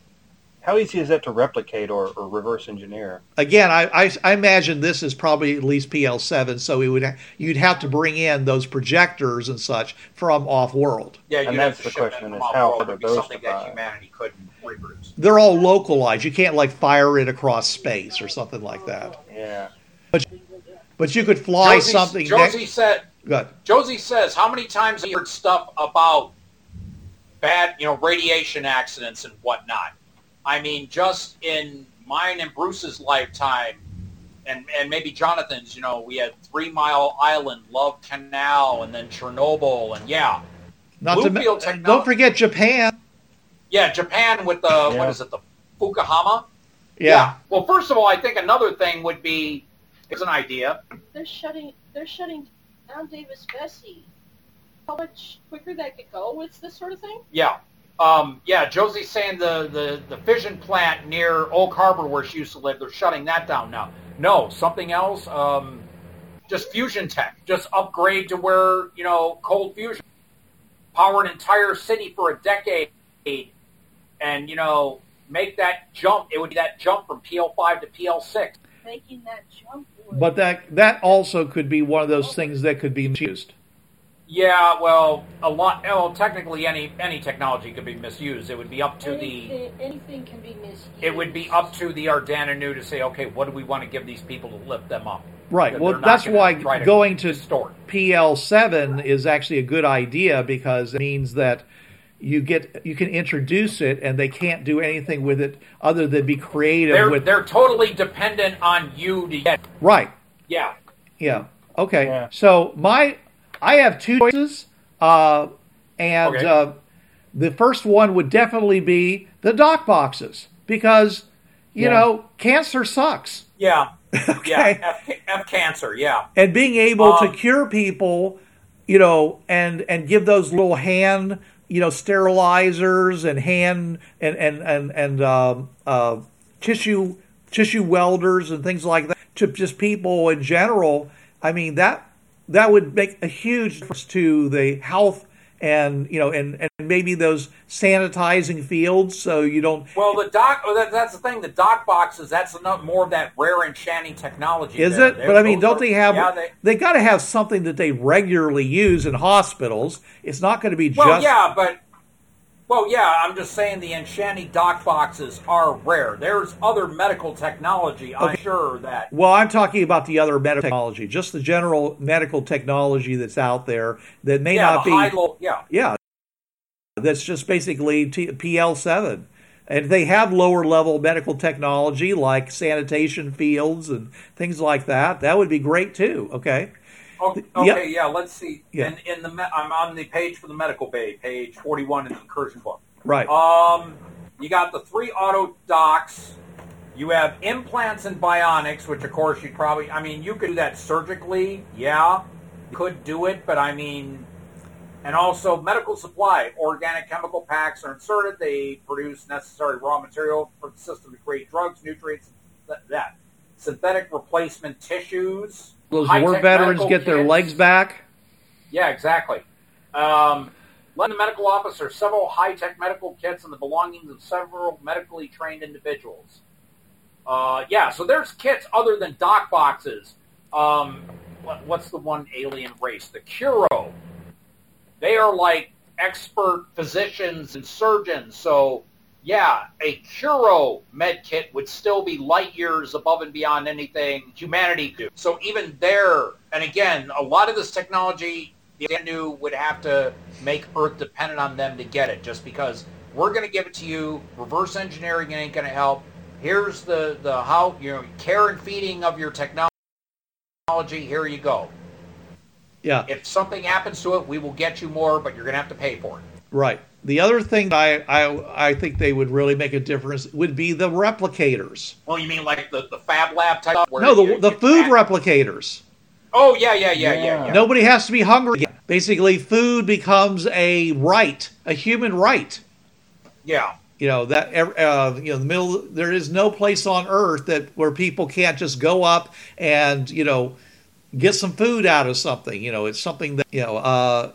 how easy is that to replicate or, or reverse engineer? Again, I, I, I imagine this is probably at least PL7, so it would ha- you'd have to bring in those projectors and such from off-world. yeah, And that's the question is how off-world. It'd are be those something to that humanity couldn't reproduce. They're all localized. You can't like fire it across space or something like that. Yeah. But you could fly Josie, something. Josie next- said Good. Josie says, how many times have you heard stuff about bad, you know, radiation accidents and whatnot? I mean, just in mine and Bruce's lifetime, and and maybe Jonathan's, you know, we had Three Mile Island, Love Canal, and then Chernobyl, and yeah, Not to, me- technology- don't forget Japan. yeah, Japan with the Yeah. what is it, the Fukuhama? Yeah. Well, first of all, I think another thing would be, is an idea. They're shutting they're shutting down Davis-Besse. How much quicker that could go with this sort of thing? Yeah. Um, yeah, Josie's saying the, the, the fission plant near Oak Harbor where she used to live, they're shutting that down now. No, something else. Um, just fusion tech. Just upgrade to where, you know, cold fusion. Power an entire city for a decade and, you know, make that jump. It would be that jump from PL5 to PL6. Making that jump would But that that also could be one of those things that could be misused. Yeah, well, a lot. Well, technically, any any technology could be misused. It would be up to the anything, anything can be misused. it would be up to the Ardana Nu to say, okay, what do we want to give these people to lift them up? Right. That Well, that's why to going to distort. PL7 is actually a good idea because it means that you get you can introduce it and they can't do anything with it other than be creative They're with they're totally dependent on you to get. right. Yeah. Yeah. Okay. Yeah. So my I have two choices, uh, and Okay. uh, the first one would definitely be the doc boxes because you Yeah. know cancer sucks. Yeah. Okay. Yeah. F, F cancer. Yeah. and being able to Um, cure people, you know, and and give those little hand, you know, sterilizers and hand and and and and um, uh, tissue tissue welders and things like that to just people in general. I mean that that would make a huge difference to the health and you know and and maybe those sanitizing fields so you don't Well, the doc. Oh, that, that's the thing. The doc boxes. That's enough more of that rare enchanting technology. Is there. it? They're- But I mean, don't are- they have? Yeah. They, They got to have something that they regularly use in hospitals. It's not going to be Well, just. yeah, but well, yeah. I'm just saying the Enchanti doc boxes are rare. There's other medical technology. I'm Okay. sure that. Well, I'm talking about the other medical technology, just the general medical technology that's out there that may Yeah, not be. low. Yeah, yeah, that's just basically T- PL7. And they have lower level medical technology like sanitation fields and things like that. That would be great too. Okay. O- okay. Yeah. Yeah. Let's see. Yeah. In, in the me- I'm on the page for the medical bay, page 41 in the incursion book. Right. Um, you got the three auto docs. You have implants and bionics, which of course you probably. I mean, you could do that surgically. Yeah, you could do it, but I mean, And also medical supply. Organic chemical packs are inserted. They produce necessary raw material for the system to create drugs, nutrients, that. Synthetic replacement tissues. Those war veterans get their kits. legs back. Yeah, exactly. Um, lend the medical officer several high-tech medical kits and the belongings of several medically trained individuals. Uh, yeah, so there's kits other than doc boxes. Um, what, what's the one alien race? The Curo. They are like expert physicians and surgeons. So, yeah, a Curo med kit would still be light years above and beyond anything humanity do. So even there, and again, a lot of this technology, the new would have to make Earth dependent on them to get it, just because we're going to give it to you. Reverse engineering ain't going to help. Here's the the how you know care and feeding of your technology. Here you go. Yeah, If something happens to it, we will get you more, but you're going to have to pay for it. Right. The other thing I, I I think they would really make a difference would be the replicators. Well, you mean like the, the Fab Lab type? Where No, the you- the you food pack- replicators. Oh yeah, yeah, yeah, yeah, Yeah. yeah. Nobody has to be hungry. again. Basically, food becomes a right, a human right. Yeah. You know that uh, you know the middle. There is no place on earth that where people can't just go up and you know get some food out of something. You know, it's something that you know, uh,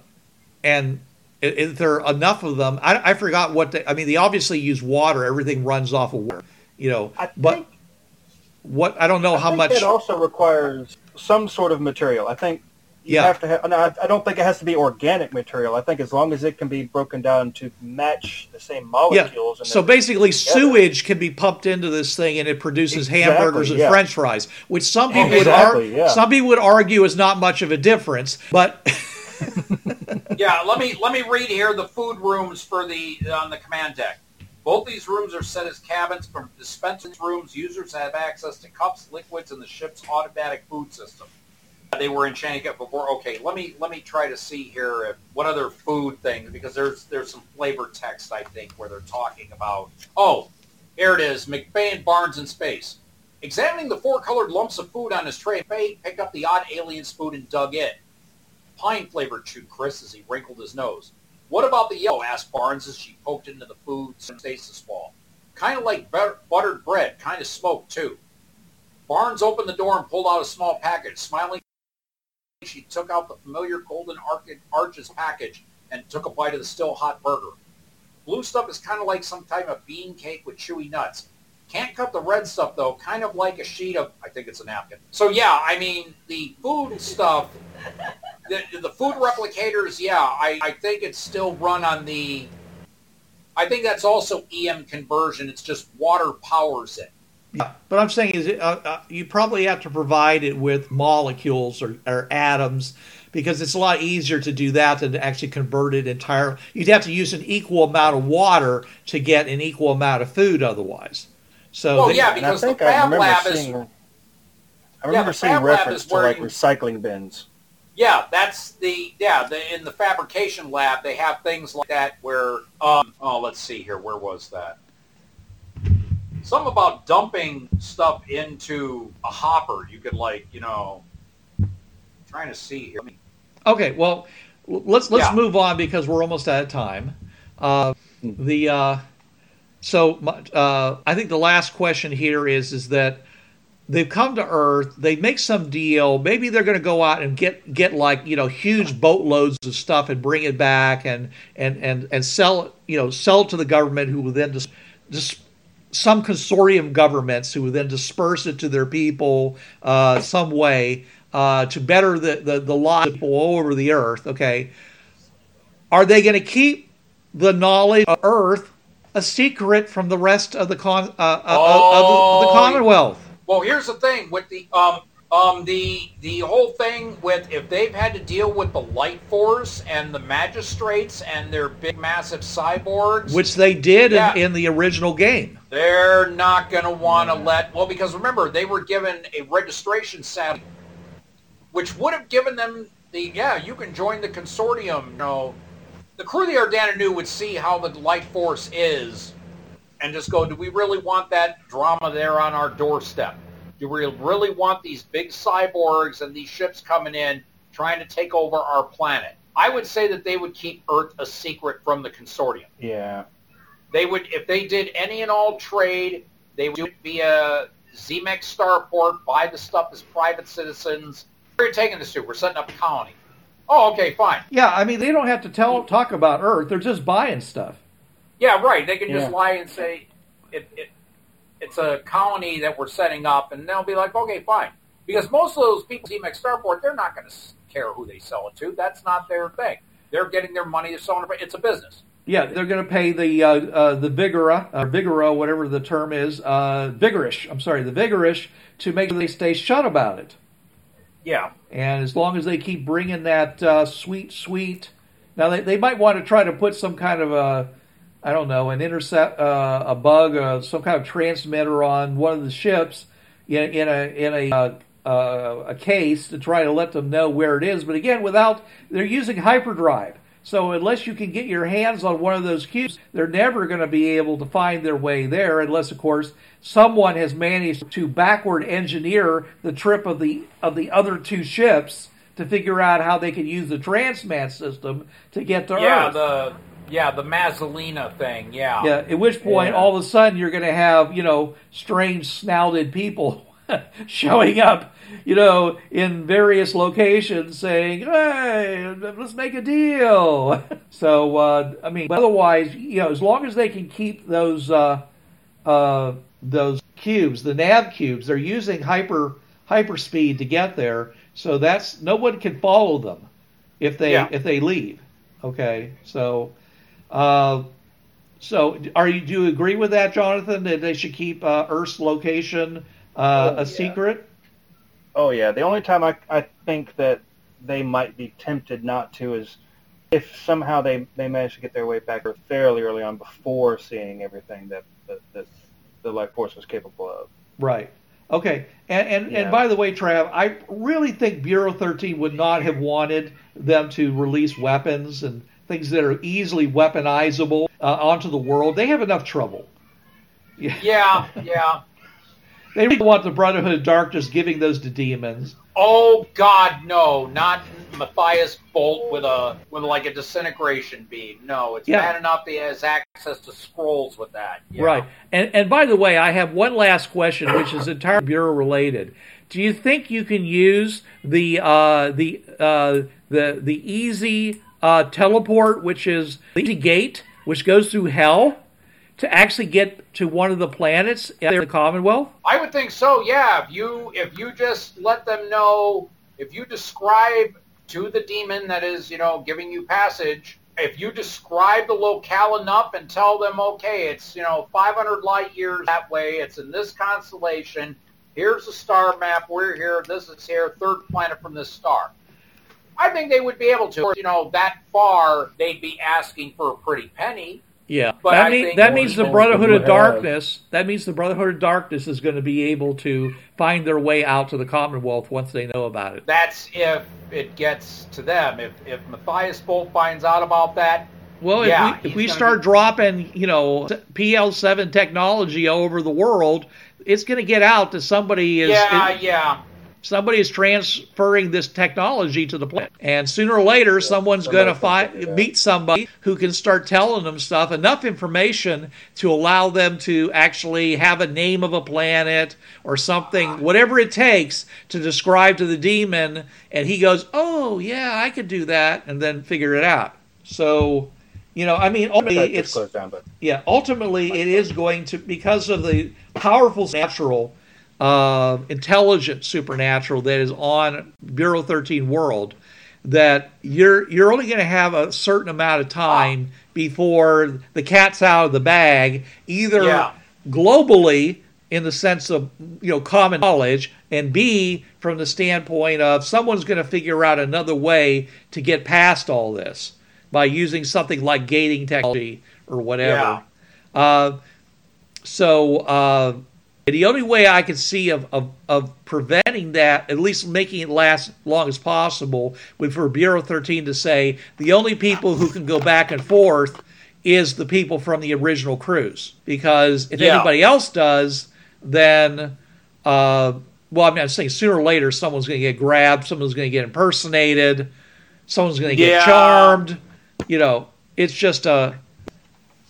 and i- if there enough of them, I, I forgot what they. I mean, they obviously use water. Everything runs off of water. You know, I but think- what I don't know I how much. It also requires some sort of material. I think you Yeah. have to have. No, I I don't think it has to be organic material. I think as long as it can be broken down to match the same Yeah. molecules. and So basically, sewage can be pumped into this thing, and it produces Exactly, hamburgers and yeah. French fries, which some people would Exactly, ar- yeah. some people would argue is not much of a difference. But yeah, let me let me read here the food rooms for the on the command deck. Both these rooms are set as cabins. From dispensing rooms, users have access to cups, liquids, and the ship's automatic food system. They were in Shanghai before. Okay, let me let me try to see here if, what other food things because there's there's some flavor text I think where they're talking about. Oh, here it is. McBain Barnes in space. Examining the four colored lumps of food on his tray, McBain picked up the odd alien's food and dug in. Pine flavored, chewed Chris as he wrinkled his nose. What about the yellow? asked Barnes as she poked into the food stasis ball. Kind of like buttered bread, kind of smoked too. Barnes opened the door and pulled out a small package. Smiling, she took out the familiar Golden Arches package and took a bite of the still hot burger. Blue stuff is kind of like some type of bean cake with chewy nuts. Can't cut the red stuff though, kind of like a sheet of, I think it's a napkin. So yeah, I mean, the food stuff, the, the food replicators, yeah, I, I think it's still run on the, I think that's also EM conversion. It's just water powers it. Yeah, but I'm saying is it, uh, uh, you probably have to provide it with molecules or, or atoms because it's a lot easier to do that than to actually convert it entirely. You'd have to use an equal amount of water to get an equal amount of food otherwise. So Well, they- yeah, I because the think I Fab remember Lab is seeing. I remember the seeing reference to where like recycling bins. Yeah, that's the yeah. The, in the fabrication lab, they have things like that where um oh let's see here, where was that? Some about dumping stuff into a hopper. You could like you know, trying to see here. Okay, well, let's let's Yeah. move on because we're almost out of time. Uh, the uh, so uh, I think the last question here is is that they've come to Earth, they make some deal. Maybe they're going to go out and get get like you know huge boatloads of stuff and bring it back and and and and sell you know sell it to the government who will then just just some consortium governments who would then disperse it to their people uh, some way uh, to better the, the, the lives of people all over the earth. Okay. Are they going to keep the knowledge of Earth a secret from the rest of the con uh, uh, of Oh, the Commonwealth? Well, here's the thing with the um um the the whole thing with if they've had to deal with the light force and the magistrates and their big massive cyborgs, Which they did Yeah. in, in the original game. They're not going to want to let well because remember they were given a registration satellite, which would have given them the yeah you can join the consortium. You know, the crew of the Ardana Nu would see how the light force is, and just go, do we really want that drama there on our doorstep? Do we really want these big cyborgs and these ships coming in trying to take over our planet? I would say that they would keep Earth a secret from the consortium. Yeah. They would, if they did any and all trade, they would do it via Zemex Starport, buy the stuff as private citizens. Where are you taking this to? We're setting up a colony. Oh, okay, fine. Yeah, I mean they don't have to tell talk about Earth. They're just buying stuff. Yeah, right. They can just Yeah. lie and say it, it, it's a colony that we're setting up, and they'll be like, okay, fine. Because most of those people, Zemex Starport, they're not going to care who they sell it to. That's not their thing. They're getting their money. They're selling it. It's a business. Yeah, they're going to pay the uh, uh, the Vigora, uh, Vigora, whatever the term is, uh, Vigorish. I'm sorry, the Vigorish to make sure they stay shut about it. Yeah. And as long as they keep bringing that uh, sweet, sweet. Now they, they might want to try to put some kind of a, I don't know, an intercept, uh, a bug, uh, some kind of transmitter on one of the ships in, in a in a uh, uh, a case to try to let them know where it is. But again, without they're using hyperdrive. So unless you can get your hands on one of those cubes, they're never going to be able to find their way there, unless, of course, someone has managed to backward engineer the trip of the of the other two ships to figure out how they can use the transmat system to get to Yeah, Earth. the yeah the Mazzolina thing. Yeah. yeah, at which point Yeah. all of a sudden you're going to have you know strange snouted people showing up, you know, in various locations saying, "Hey, let's make a deal." So uh, I mean, otherwise, you know, as long as they can keep those uh, uh, those cubes, the nav cubes, they're using hyper, hyper speed to get there. So that's no one can follow them if they Yeah. if they leave. Okay, so. Uh, so, are you do you agree with that, Jonathan? That they should keep uh, Earth's location uh, Oh, a yeah. secret? Oh yeah. The only time I I think that they might be tempted not to is if somehow they they manage to get their way back fairly early on before seeing everything that that, that the life force was capable of. Right. Okay. And and, Yeah. and by the way, Trav, I really think Bureau 13 would not have wanted them to release weapons and things that are easily weaponizable uh, onto the world. They have enough trouble. Yeah. Yeah. They really want the Brotherhood of Darkness giving those to demons. Oh God, no! Not Matthias Bolt with a with like a disintegration beam. No, it's Yeah. bad enough he has access to scrolls with that. Yeah. Right. And and by the way, I have one last question, which is entirely bureau related. Do you think you can use the uh, the uh, the the easy uh, teleport, which is the gate, which goes through hell, to actually get to one of the planets in the Commonwealth? I would think so. Yeah. If you if you just let them know, if you describe to the demon that is you know giving you passage. If you describe the locale enough and tell them, okay, it's you know 500 light years that way, it's in this constellation. Here's the star map. We're here. This is here. Third planet from this star. I think they would be able to. You know, that far, they'd be asking for a pretty penny. Yeah, But that, I mean, think that means the Brotherhood of have. Darkness. That means the Brotherhood of Darkness is going to be able to find their way out to the Commonwealth once they know about it. That's if it gets to them. If if Matthias Bolt finds out about that, Well, Yeah, if we, if we start be- dropping, you know, PL7 technology all over the world, it's going to get out to somebody is yeah, it- yeah. Somebody is transferring this technology to the planet, and sooner or later, someone's going to find meet somebody who can start telling them stuff, enough information to allow them to actually have a name of a planet or something, whatever it takes to describe to the demon, and he goes, "Oh yeah, I could do that," and then figure it out. So. You know, I mean, ultimately, it's down, but yeah, ultimately it is going to because of the powerful natural, uh, intelligent supernatural that is on Bureau 13 world. That you're you're only going to have a certain amount of time before the cat's out of the bag, either Yeah. globally in the sense of you know common knowledge, and B from the standpoint of someone's going to figure out another way to get past all this by using something like gating technology or whatever. Uh, so uh, the only way I can see of, of, of preventing that, at least making it last long as possible, would for Bureau 13 to say the only people who can go back and forth is the people from the original cruise. Because if Yeah. anybody else does, then, uh, well, I mean, I'm saying sooner or later someone's going to get grabbed, someone's going to get impersonated. someone's going to get Yeah. charmed. You know, it's just a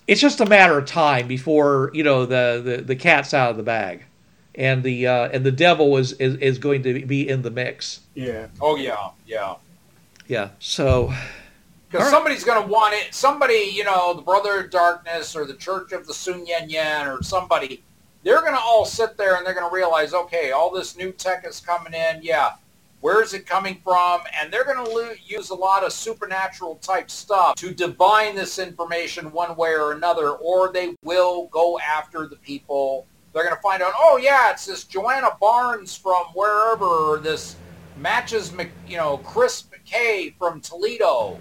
it's just a matter of time before you know the the, the cat's out of the bag, and the uh, and the devil is, is is going to be in the mix. Yeah. Oh yeah, yeah. Yeah. So Because right. somebody's going to want it. Somebody, you know, the Brother of Darkness or the Church of the Sun Yen Yen or somebody, they're going to all sit there and they're going to realize, okay, all this new tech is coming in. Yeah. Where is it coming from? And they're going to lo- use a lot of supernatural type stuff to divine this information one way or another, or they will go after the people. They're going to find out, oh yeah, it's this Joanna Barnes from wherever, or this matches, you know, Chris McKay from Toledo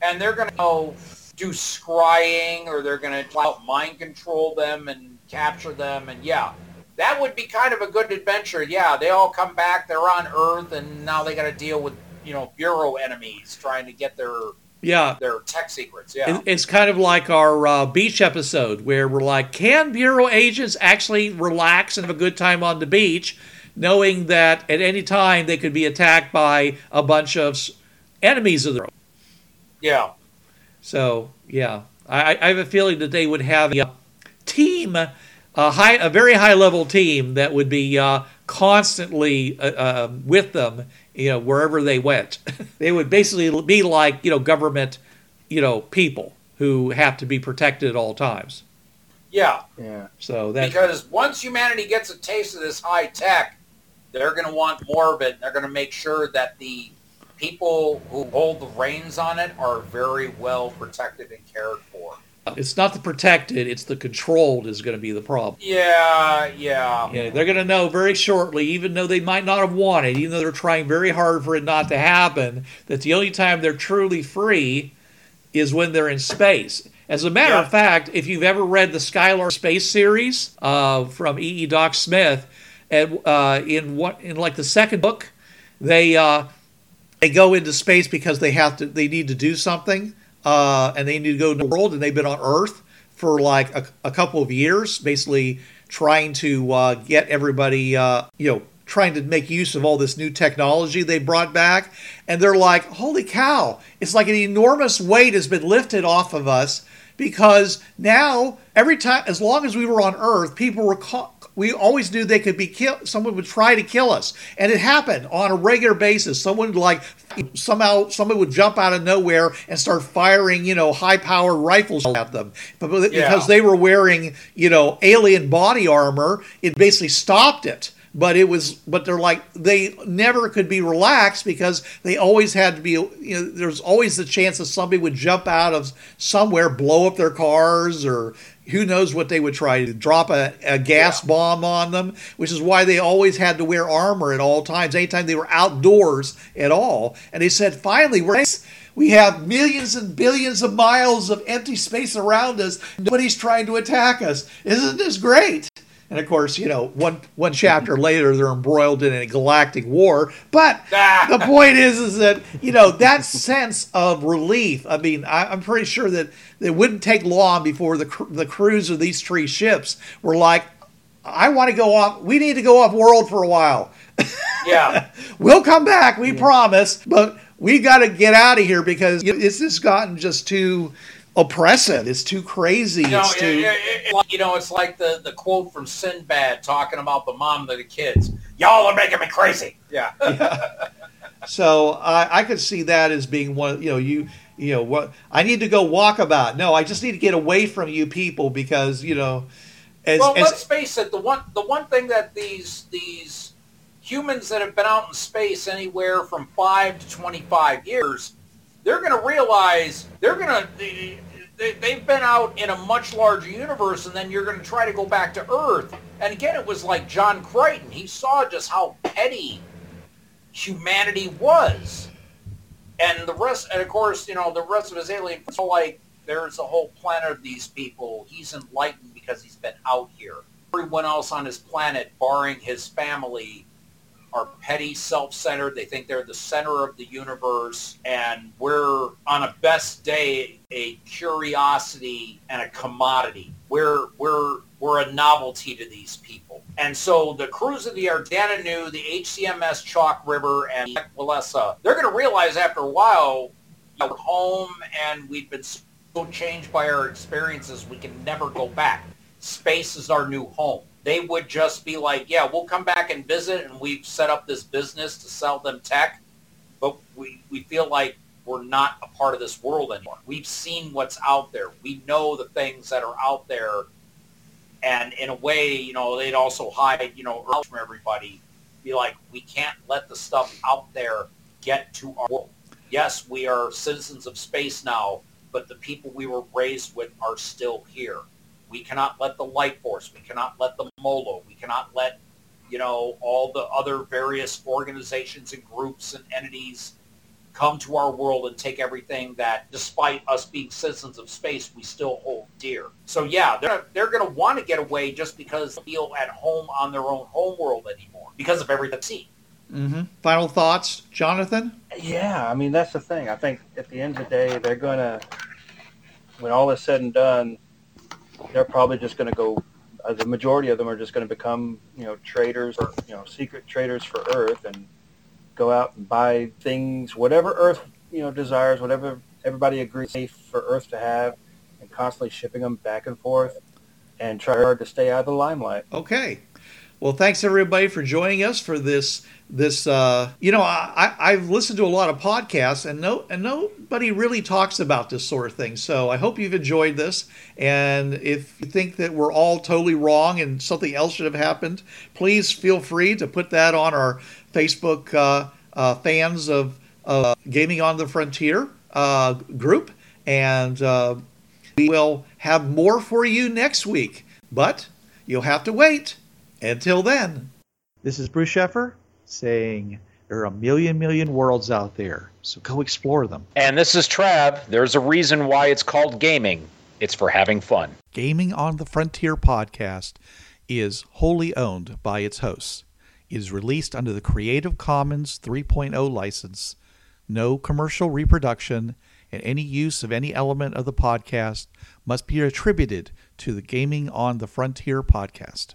and they're going to do scrying or they're going to mind control them and capture them and yeah that would be kind of a good adventure yeah. They all come back they're on earth and now they got to deal with you know bureau enemies trying to get their yeah, their tech secrets yeah. It's kind of like our uh, beach episode where we're like, can bureau agents actually relax and have a good time on the beach, knowing that at any time they could be attacked by a bunch of enemies of their own? yeah. So yeah, I, I have a feeling that they would have a team, a high, a very high level team that would be uh, constantly uh, um with them, you know, wherever they went. they would basically be like you know government, you know, people who have to be protected at all times. yeah Yeah. So that because once humanity gets a taste of this high tech they're going to want more of it and they're going to make sure that the people who hold the reins on it are very well protected and cared for it's not the protected, it's the controlled is going to be the problem. yeah yeah Yeah, they're going to know very shortly, even though they might not have wanted, even though they're trying very hard for it not to happen, that the only time they're truly free is when they're in space. As a matter Yeah. of fact, if you've ever read the Skylark Space series uh, from E. E. Doc Smith, and uh, in what in like the second book, they uh, they go into space because they have to they need to do something uh, and they need to go to the world and they've been on earth for like a, a couple of years basically trying to uh, get everybody uh, you know trying to make use of all this new technology they brought back. And they're like holy cow it's like an enormous weight has been lifted off of us because now every time as long as we were on earth people were ca- we always knew they could be killed someone would try to kill us. And it happened on a regular basis. Someone would like somehow someone would jump out of nowhere and start firing you know high powered rifles at them. But but Yeah. because they were wearing you know alien body armor it basically stopped it. But it was but they're like they never could be relaxed because they always had to be you know there's always the chance that somebody would jump out of somewhere blow up their cars or who knows what they would try to drop a, a gas bomb on them which is why they always had to wear armor at all times anytime they were outdoors at all. And they said finally we're we have millions and billions of miles of empty space around us. Nobody's trying to attack us. Isn't this great and of course, you know, one one chapter later, they're embroiled in a galactic war. But ah. the point is, is that you know that sense of relief. I mean, I, I'm pretty sure that it wouldn't take long before the cr- the crews of these three ships were like, "I want to go off. We need to go off world for a while. yeah We'll come back. We promise, but we got to get out of here because it's just gotten just too." Oppressive it's too crazy You know, it's it- too it- it- like- you know, it's like the, the quote from Sinbad talking about the mom of the kids. Y'all are making me crazy. Yeah. So I, I could see that as being one. You know, you you know what I need to go walk about. No, I just need to get away from you people because you know, as, well, as let's face it. The one the one thing that these these humans that have been out in space anywhere from five to twenty five years, they're going to realize they're going to. They, they, they've been out in a much larger universe, and then you're going to try to go back to Earth. And again, it was like John Crichton. He saw just how petty humanity was. And the rest, and of course, you know, the rest of his alien, so like, there's a whole planet of these people. He's enlightened because he's been out here. Everyone else on his planet, barring his family, are petty, self-centered. They think they're the center of the universe, and we're on a best day a curiosity and a commodity. We're we're we're a novelty to these people, And so the crews of the Ardana Nu, the HCMS Chalk River, and Walesa, they're going to realize after a while, we're home and we've been so changed by our experiences, we can never go back. Space is our new home. They would just be like, yeah, we'll come back and visit, and we've set up this business to sell them tech, but we, we feel like we're not a part of this world anymore. We've seen what's out there. We know the things that are out there and in a way, you know, they'd also hide, you know, from everybody. Be like, we can't let the stuff out there get to our world. Yes, we are citizens of space now, but the people we were raised with are still here. We cannot let the light force, we cannot let the Molo, we cannot let, you know, all the other various organizations and groups and entities come to our world and take everything that, despite us being citizens of space, we still hold dear. So yeah, they're they're going to want to get away just because they feel at home on their own home world anymore because of everything they've seen. Mm-hmm. Final thoughts, Jonathan? Yeah, I mean that's the thing. I think at the end of the day, they're gonna, when all is said and done, they're probably just going to go. Uh, the majority of them are just going to become, you know, traders or you know, secret traders for Earth and go out and buy things, whatever Earth you know desires, whatever everybody agrees safe for Earth to have, and constantly shipping them back and forth, and try hard to stay out of the limelight. Okay. Well, thanks everybody for joining us for this. This, uh, you know, I, I've listened to a lot of podcasts, and no, and nobody really talks about this sort of thing. So I hope you've enjoyed this. And if you think that we're all totally wrong and something else should have happened, please feel free to put that on our Facebook uh, uh, fans of uh, Gaming on the Frontier uh, group, and uh, we will have more for you next week. But you'll have to wait until then. This is Bruce Sheffer saying there are a million, million worlds out there, so go explore them. And this is Trav. There's a reason why it's called gaming. It's for having fun. Gaming on the Frontier podcast is wholly owned by its hosts It is released under the Creative Commons 3.0 license. No commercial reproduction and any use of any element of the podcast must be attributed to the Gaming on the Frontier podcast.